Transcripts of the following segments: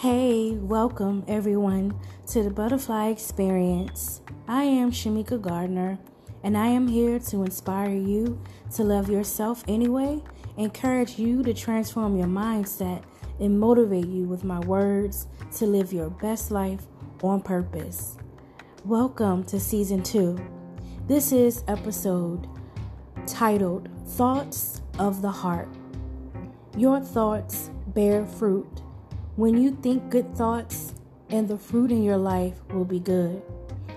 Hey, welcome everyone to the Butterfly Experience. I am Shamika Gardner, and I am here to inspire you to love yourself anyway, encourage you to transform your mindset, and motivate you with my words to live your best life on purpose. Welcome to season two. This is episode titled Thoughts of the Heart. Your thoughts bear fruit. When you think good thoughts, and the fruit in your life will be good.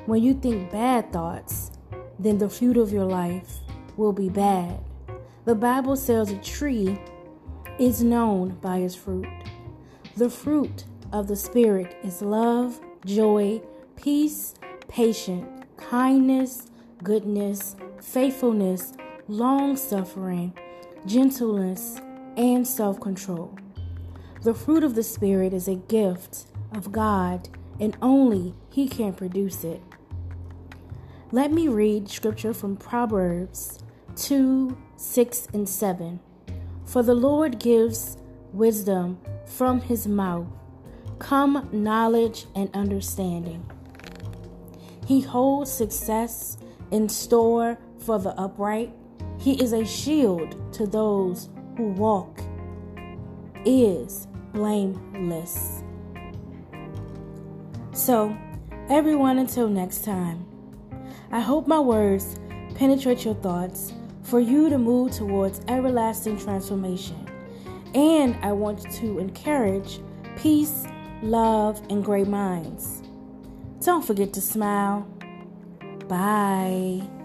When you think bad thoughts, then the fruit of your life will be bad. The Bible says a tree is known by its fruit. The fruit of the Spirit is love, joy, peace, patience, kindness, goodness, faithfulness, long suffering, gentleness, and self control. The fruit of the Spirit is a gift of God, and only He can produce it. Let me read scripture from Proverbs 2 6 and 7. For the Lord gives wisdom from His mouth, come knowledge and understanding. He holds success in store for the upright. He is a shield to those who walk is blameless. So, everyone, until next time, I hope my words penetrate your thoughts for you to move towards everlasting transformation. And I want to encourage peace, love, and great minds. Don't forget to smile. Bye.